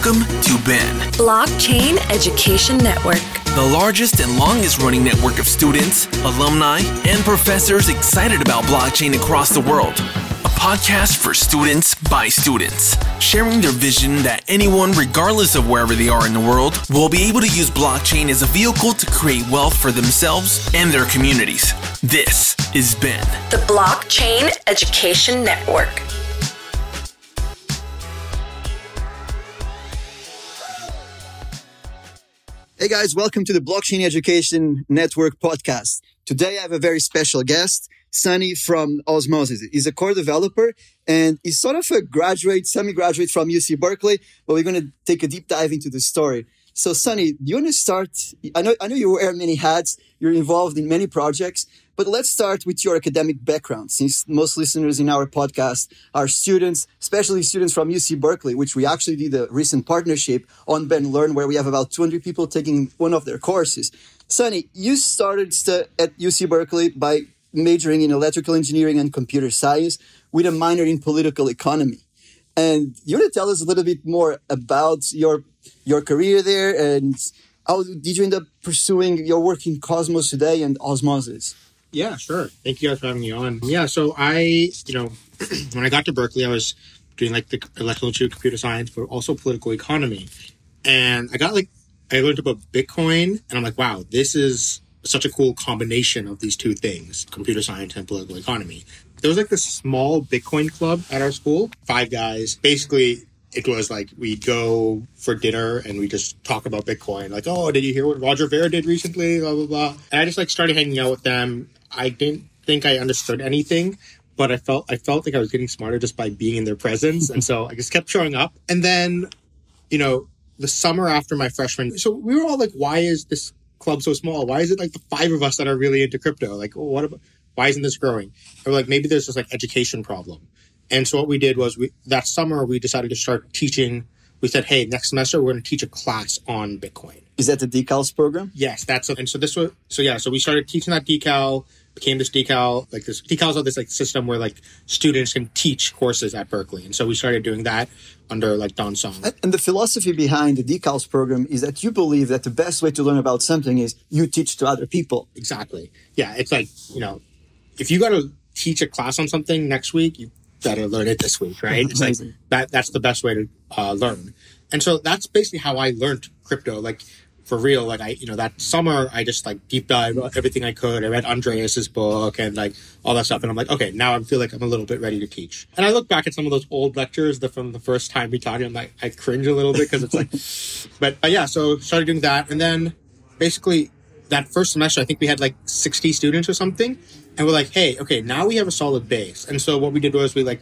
Welcome to Ben, Blockchain Education Network. the largest and longest running network of students, alumni, and professors excited about blockchain across the world. A podcast for students by students, sharing their vision that anyone, regardless of wherever they are in the world, will be able to use blockchain as a vehicle to create wealth for themselves and their communities. This is Ben. The Blockchain Education Network. Hey guys, welcome to the Blockchain Education Network podcast. Today I have a very special guest, Sunny from Osmosis. He's a core developer and he's sort of a graduate, semi-graduate from UC Berkeley, but we're going to take a deep dive into the story. So Sunny, do you want to start? I know, I know you wear many hats. You're involved in many projects, but let's start with your academic background since most listeners in our podcast are students, especially students from UC Berkeley, which we actually did a recent partnership on Ben Learn where we have about 200 people taking one of their courses. Sunny, you started stu- at UC Berkeley by majoring in electrical engineering and computer science with a minor in political economy. And you want to tell us a little bit more about your your career there and how did you end up pursuing your work in Cosmos today and Osmosis? Yeah, sure. Thank you guys for having me on. Yeah, so I, you know, when I got to Berkeley, I was doing like the electrical engineering, computer science, but also political economy. And I got like, I learned about Bitcoin, and I'm like, wow, this is such a cool combination of these two things computer science and political economy. There was like this small Bitcoin club at our school, five guys. Basically, it was like we'd go for dinner and we just talk about Bitcoin. Like, oh, did you hear what Roger Ver did recently? Blah blah blah. And I just like started hanging out with them. I didn't think I understood anything, but I felt I felt like I was getting smarter just by being in their presence. and so I just kept showing up. And then, you know, the summer after my freshman, so we were all like, why is this club so small? Why is it like the five of us that are really into crypto? Like, oh, what about why isn't this growing? We're like, maybe there's this like education problem. And so what we did was we that summer we decided to start teaching. We said, hey, next semester we're going to teach a class on Bitcoin. Is that the DeCals program? Yes, that's and so this was so yeah. So we started teaching that DeCal. Became this DeCal like this DeCals are this like system where like students can teach courses at Berkeley, and so we started doing that under like Dawn Song. And the philosophy behind the DeCals program is that you believe that the best way to learn about something is you teach to other people. Exactly. Yeah, it's like you know, if you got to teach a class on something next week, you better learn it this week, right? It's like that. That's the best way to uh, learn. And so that's basically how I learned crypto. Like for real, like I, you know, that summer I just like deep dive everything I could. I read Andreas's book and like all that stuff. And I'm like, okay, now I feel like I'm a little bit ready to teach. And I look back at some of those old lectures that from the first time we taught, I'm like, I cringe a little bit because it's like, but uh, yeah, so started doing that. And then basically that first semester, I think we had like 60 students or something. And we're like, hey, okay, now we have a solid base. And so what we did was we like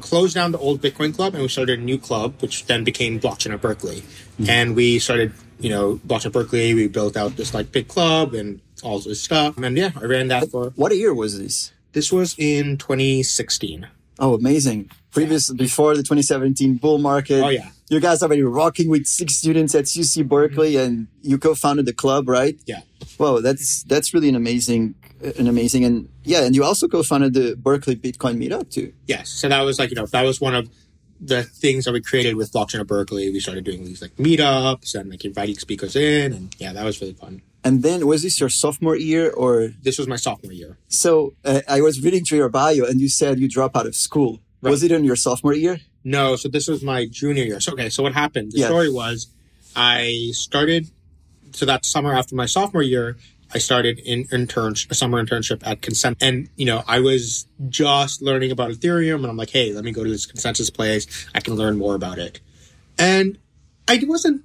closed down the old Bitcoin club and we started a new club, which then became Blockchain at Berkeley. And we started, you know, Blockchain at Berkeley. We built out this like big club and all this stuff. And yeah, I ran that for, What year was this? this was in 2016. Oh, amazing. Previous, before the 2017 bull market. Oh, yeah. You guys already rocking with six students at UC Berkeley mm-hmm. and you co-founded the club, right? Yeah. Whoa, that's, that's really an amazing, an amazing, and yeah, and you also co-founded the Berkeley Bitcoin meetup too. Yes. So that was like, you know, that was one of the things that we created with Blockchain at Berkeley. We started doing these like meetups and like inviting speakers in. And yeah, that was really fun. And then was this your sophomore year or This was my sophomore year. so? Uh, I was reading through your bio and you said you dropped out of school. Was it in your sophomore year? No, so this was my junior year. So okay, so what happened? The Yeah. story was I started so that summer after my sophomore year, I started in intern a summer internship at ConsenSys. And, you know, I was just learning about Ethereum and I'm like, hey, let me go to this ConsenSys place. I can learn more about it. And I wasn't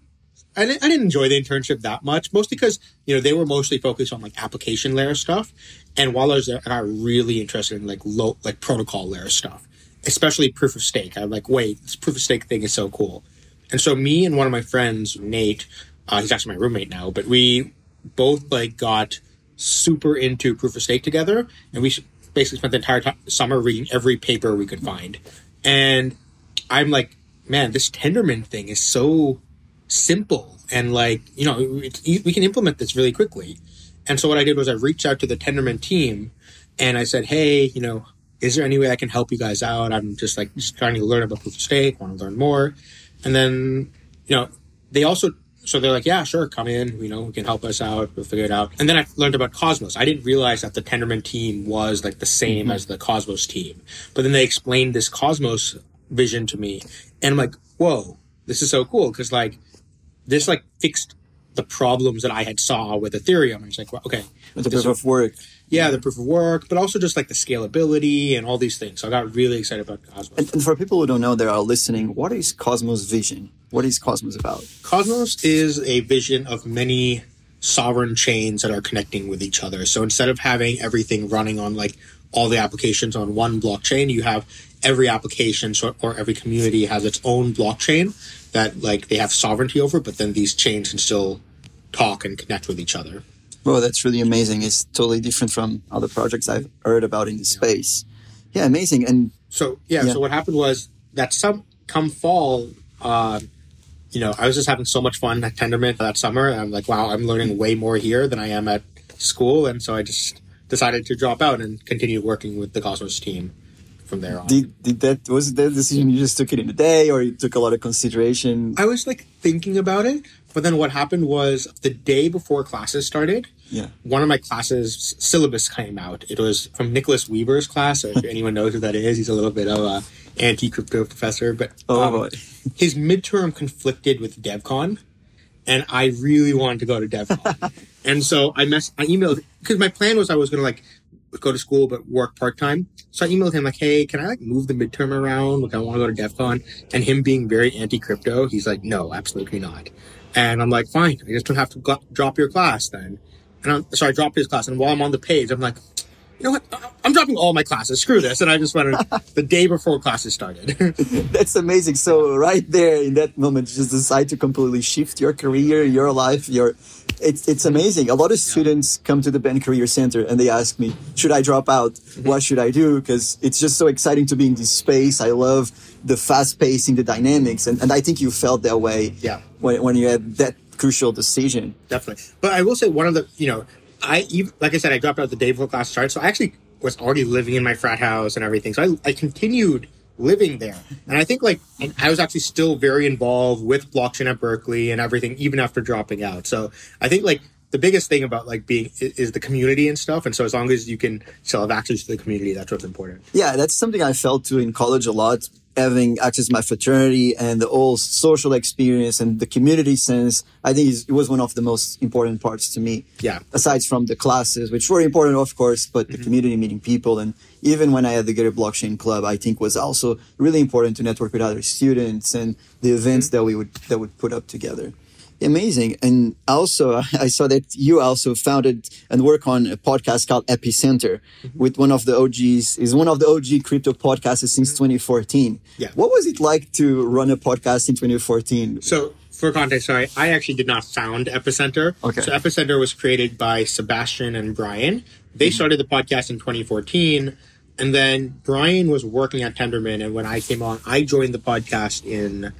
I didn't, I didn't enjoy the internship that much, mostly because, you know, they were mostly focused on like application layer stuff. And while I was there, I got really interested in like low, like protocol layer stuff, especially proof of stake. I'm like, wait, this proof of stake thing is so cool. And so me and one of my friends, Nate, uh, he's actually my roommate now, but we both like got super into proof of stake together. And we basically spent the entire ti summer reading every paper we could find. And I'm like, man, this Tendermint thing is so simple and like you know we can implement this really quickly and so what i did was i reached out to the tendermint team and i said hey you know is there any way i can help you guys out i'm just like just trying to learn about proof of stake want to learn more and then you know, they also so they're like, yeah, sure, come in. You know, we can help us out. We'll figure it out. And then I learned about Cosmos. I didn't realize that the Tendermint team was like the same Mm-hmm. as the Cosmos team. But then they explained this Cosmos vision to me, and I'm like, whoa, this is so cool because like this like fixed the problems that I had saw with Ethereum. It's like, well, okay, the proof of work. yeah, the proof of work, but also just like the scalability and all these things. So I got really excited about Cosmos. And, and for people who don't know they are listening, what is Cosmos Vision? What is Cosmos about? Cosmos is a vision of many sovereign chains that are connecting with each other. So instead of having everything running on like all the applications on one blockchain, you have every application so, or every community has its own blockchain that like they have sovereignty over, but then these chains can still talk and connect with each other. Well, that's really amazing. It's totally different from other projects I've heard about in the space. Yeah, amazing. And So yeah, Yeah. so what happened was that some come fall, uh, you know, I was just having so much fun at Tendermint that summer. And I'm like, wow, I'm learning way more here than I am at school, and so I just decided to drop out and continue working with the Cosmos team from there on. did, did that was that decision you just took it in a day, or you took a lot of consideration? I was like thinking about it, but then what happened was the day before classes started, Yeah. one of my classes syllabus came out. It was from Nicholas Weaver's class. If anyone knows who that is, he's a little bit of a anti crypto professor, but Oh, um, boy. his midterm conflicted with DevCon, and I really wanted to go to DevCon, and so I mess I emailed because my plan was I was gonna like go to school but work part time. So I emailed him like, "Hey, can I like move the midterm around? Like, I want to go to DevCon." And him being very anti-crypto, he's like, "No, absolutely not." And I'm like, "Fine, I just don't have to go- drop your class then." And I'm, so I dropped his class, and while I'm on the page, I'm like, "You know what? I'm dropping all my classes. Screw this!" And I just went the day before classes started. That's amazing. So right there in that moment, you just decide to completely shift your career, your life, your. It's it's amazing. A lot of students come to the Ben Career Center and they ask me, "Should I drop out? Mm-hmm. What should I do?" Because it's just so exciting to be in this space. I love the fast pacing, the dynamics, and, and I think you felt that way. Yeah. When when you had that crucial decision. definitely. But I will say one of the, you know, I even, like I said, I dropped out the day before class started, so I actually was already living in my frat house and everything. So I, I continued living there, and I think like I was actually still very involved with blockchain at Berkeley and everything, even after dropping out. So I think like the biggest thing about like being is the community and stuff. And so as long as you can still have access to the community, that's what's important. Yeah, that's something I felt too in college a lot. Having access to my fraternity and the whole social experience and the community sense, I think it was one of the most important parts to me. Yeah. Aside from the classes, which were important, of course, but the mm-hmm. community meeting people and even when I had the Gator Blockchain Club, I think was also really important to network with other students and the events mm-hmm. that we would that would put up together. Amazing. And also, I saw that you also founded and work on a podcast called Epicenter mm-hmm. with one of the OGs, is one of the OG crypto podcasts since mm-hmm. 2014. Yeah. What was it like to run a podcast in 2014? So, for context, sorry, I actually did not found Epicenter. Okay. So, Epicenter was created by Sebastian and Brian. They mm-hmm. started the podcast in 2014. And then Brian was working at Tendermint. And when I came on, I joined the podcast in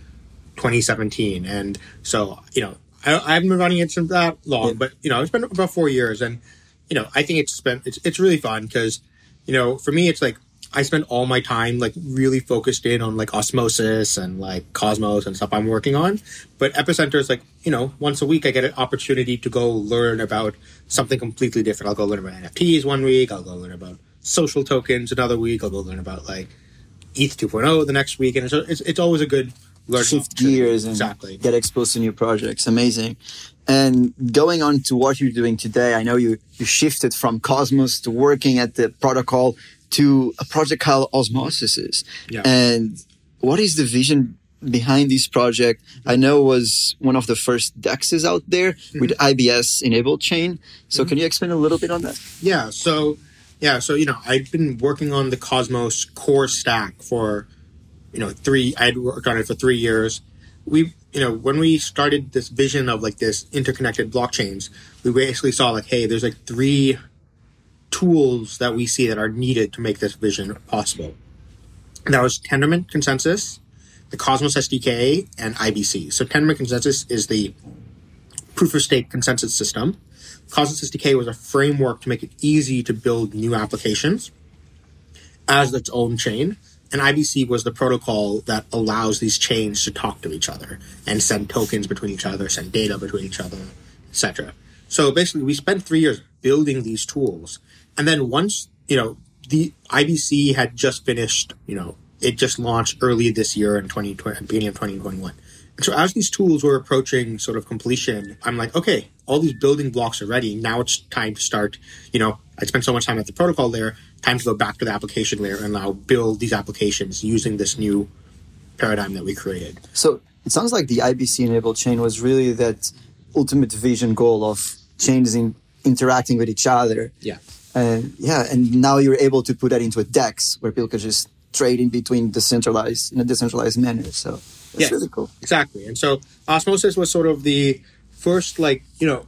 2017. And so, you know, I, I haven't been running it since that long, but, you know, it's been about four years. And, you know, I think it's been, it's, it's really fun because, you know, for me, it's like, I spend all my time like really focused in on like osmosis and like cosmos and stuff I'm working on. But epicenter is like, you know, once a week I get an opportunity to go learn about something completely different. I'll go learn about NFTs one week, I'll go learn about social tokens another week, I'll go learn about like ETH 2.0 the next week. And so it's, it's always a good learning Shift gears and exactly. get exposed to new projects. Amazing. And going on to what you're doing today, I know you, you shifted from Cosmos to working at the protocol to a project called Osmosis. Yeah. And what is the vision behind this project? I know it was one of the first DEXs out there mm-hmm. with IBC enabled chain. So mm-hmm. can you explain a little bit on that? Yeah. So, yeah. So, you know, I've been working on the Cosmos core stack for, you know, three, I'd worked on it for three years. We, you know, when we started this vision of like this interconnected blockchains, we basically saw like, hey, there's like three tools that we see that are needed to make this vision possible. And that was Tendermint Consensus, the Cosmos SDK, and IBC. So Tendermint Consensus is the proof of stake consensus system. Cosmos SDK was a framework to make it easy to build new applications as its own chain. And IBC was the protocol that allows these chains to talk to each other and send tokens between each other, send data between each other, etc. So basically, we spent three years building these tools, and then once you know the IBC had just finished, you know, it just launched early this year in 2020, beginning of 2021. And so as these tools were approaching sort of completion, I'm like, okay, all these building blocks are ready. Now it's time to start, you know, I spent so much time at the protocol layer, time to go back to the application layer and now build these applications using this new paradigm that we created. So it sounds like the IBC enabled chain was really that ultimate vision goal of chains in, interacting with each other. Yeah. And yeah, and now you're able to put that into a DEX where people can just trade in between decentralized in a decentralized manner. So that's Yes. really cool. Exactly. And so Osmosis was sort of the first, like, you know,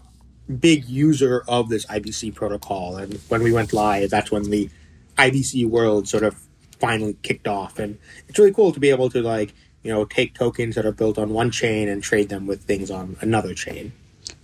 big user of this IBC protocol. And when we went live, that's when the IBC world sort of finally kicked off. And it's really cool to be able to, like, you know, take tokens that are built on one chain and trade them with things on another chain.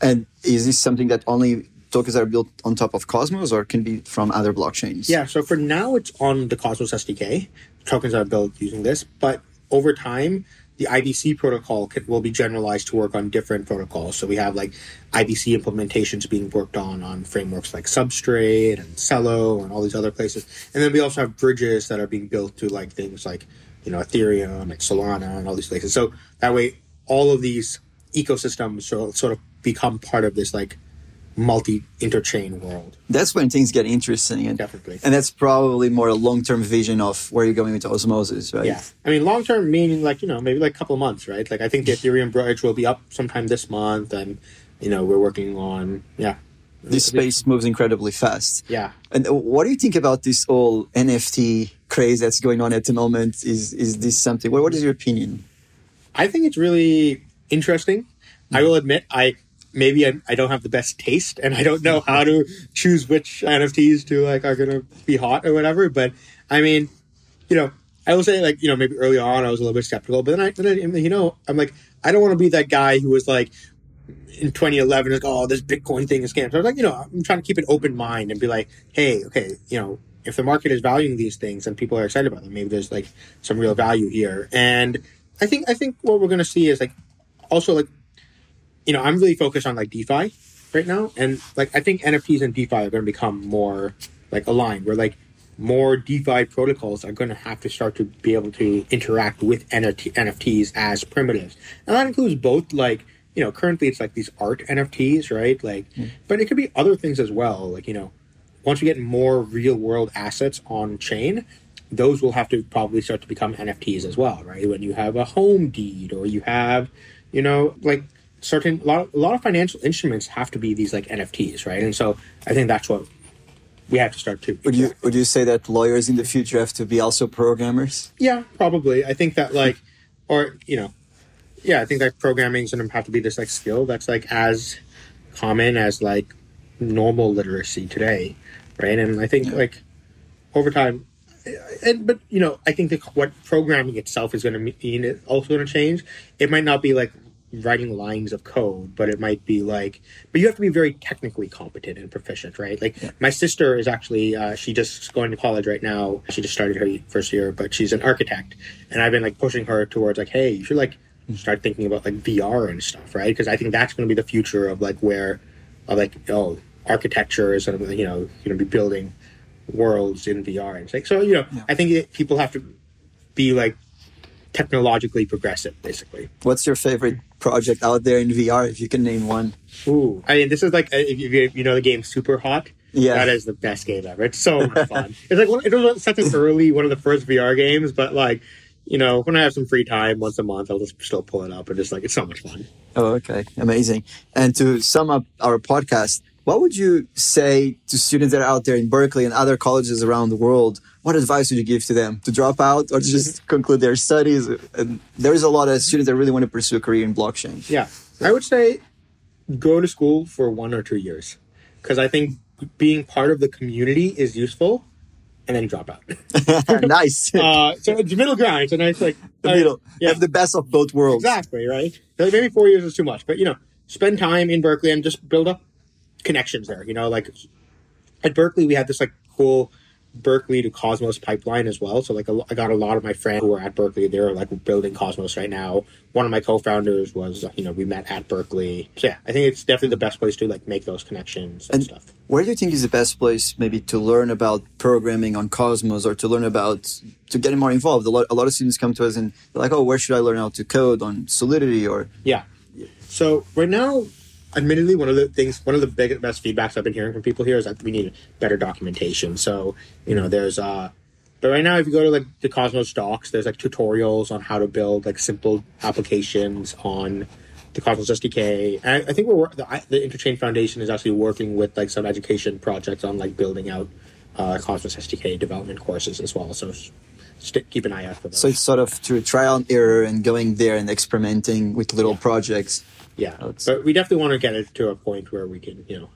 And is this something that only tokens that are built on top of Cosmos or can be from other blockchains? Yeah, so for now it's on the Cosmos SDK. Tokens are built using this, but over time, the IBC protocol could, will be generalized to work on different protocols. So we have like IBC implementations being worked on on frameworks like Substrate and Celo and all these other places. And then we also have bridges that are being built to like things like, you know, Ethereum, and Solana and all these places. So that way, all of these ecosystems so, sort of become part of this like multi interchain world. That's when things get interesting. And, Definitely. And that's probably more a long term vision of where you're going with Osmosis, right? Yeah, I mean, long term meaning like you know maybe like a couple of months, right? Like I think the Ethereum bridge will be up sometime this month, and you know we're working on yeah, This space moves incredibly fast. yeah. And what do you think about this whole NFT craze that's going on at the moment? Is is this something? What, what is your opinion? I think it's really interesting. I will admit, I maybe I, I don't have the best taste, and I don't know how to choose which NFTs to like are to be hot or whatever. But I mean, you know, I will say like you know maybe early on I was a little bit skeptical, but then I, then I you know I'm like I don't want to be that guy who was like in 2011 like oh this Bitcoin thing is scam. So I was like you know I'm trying to keep an open mind and be like hey okay you know if the market is valuing these things and people are excited about them maybe there's like some real value here and I think I think what we're to see is like also like you know I'm really focused on like DeFi right now and like I think NFTs and DeFi are going to become more like aligned where like more DeFi protocols are going to have to start to be able to interact with NFT, NFTs as primitives. And that includes both like you know currently it's like these art NFTs right? Like hmm. but it could be other things as well like you know once we get more real world assets on chain, those will have to probably start to become NFTs as well, right? When you have a home deed or you have, you know, like certain a lot, a lot of financial instruments have to be these like NFTs, right? And so I think that's what we have to start to. Would you would you say that lawyers in the future have to be also programmers? Yeah, probably. I think that like, or you know, yeah, I think that programming is going to have to be this like skill that's like as common as like normal literacy today, right? And I think like over time, and but you know, I think that what programming itself is going to mean is also going to change. It might not be like writing lines of code, but it might be like, but you have to be very technically competent and proficient, right? Like my sister is actually, uh, she just going to college right now. She just started her first year, but she's an architect, and I've been like pushing her towards like, hey, you should like start thinking about like VR and stuff, right? Because I think that's going to be the future of like where, of like, oh, architecture is going to, you know, going to be building worlds in VR. And it's like, so you know, I think it, people have to be like technologically progressive, basically. What's your favorite project out there in VR? If you can name one. Ooh, I mean, this is like uh, if you, you know the game Super Hot. Yeah. that is the best game ever. It's so much fun. it's like one, it was such an early one of the first VR games, but like you know, when I have some free time once a month, I'll just still pull it up and just like it's so much fun. Oh, okay, amazing. And to sum up our podcast, what would you say to students that are out there in Berkeley and other colleges around the world? What advice would you give to them to drop out or to just conclude their studies? And there is a lot of students that really want to pursue a career in blockchain. Yeah, I would say go to school for one or two years because I think being part of the community is useful, and then drop out. nice. uh, so it's middle ground. It's a nice like the uh, middle. Yeah, Have the best of both worlds. Exactly, right? Maybe four years is too much, but you know, spend time in Berkeley and just build up connections there. You know, like at Berkeley, we had this like cool Berkeley to Cosmos pipeline as well. So like a, I got a lot of my friends who are at Berkeley. They're like building Cosmos right now. One of my co-founders was you know we met at Berkeley. So yeah, I think it's definitely the best place to like make those connections and, And stuff. Where do you think is the best place maybe to learn about programming on Cosmos or to learn about to get more involved? A lot, a lot of students come to us and they're like, oh, where should I learn how to code on Solidity or Yeah. So right now, admittedly, one of the things, one of the big, best feedbacks I've been hearing from people here is that we need better documentation. So you know, there's uh, but right now, if you go to like the Cosmos docs, there's like tutorials on how to build like simple applications on the Cosmos SDK. And I, I think we're the, the Interchain Foundation is actually working with like some education projects on like building out uh, Cosmos SDK development courses as well. So st- keep an eye out for those. so it's sort of through trial and error and going there and experimenting with little projects. Yeah, but we definitely want to get it to a point where we can, you know,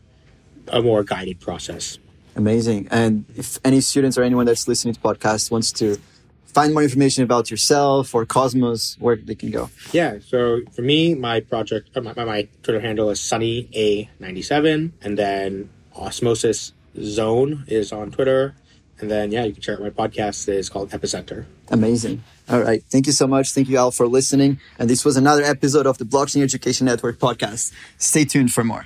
a more guided process. Amazing. And if any students or anyone that's listening to podcast wants to find more information about yourself or Cosmos, where they can go. Yeah. So for me, my project, uh, my, my Twitter handle is Sunny A ninety seven, and then Osmosis Zone is on Twitter, and then yeah, you can check out my podcast. It's called Epicenter. Amazing. All right. Thank you so much. Thank you all for listening. And this was another episode of the Blockchain Education Network podcast. Stay tuned for more.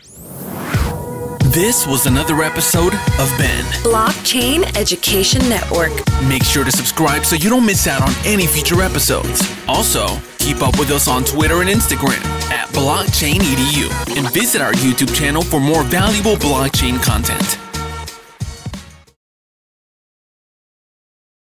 This was another episode of Ben. Blockchain Education Network. Make sure to subscribe so you don't miss out on any future episodes. Also, keep up with us on Twitter and Instagram at blockchainedu and visit our YouTube channel for more valuable blockchain content.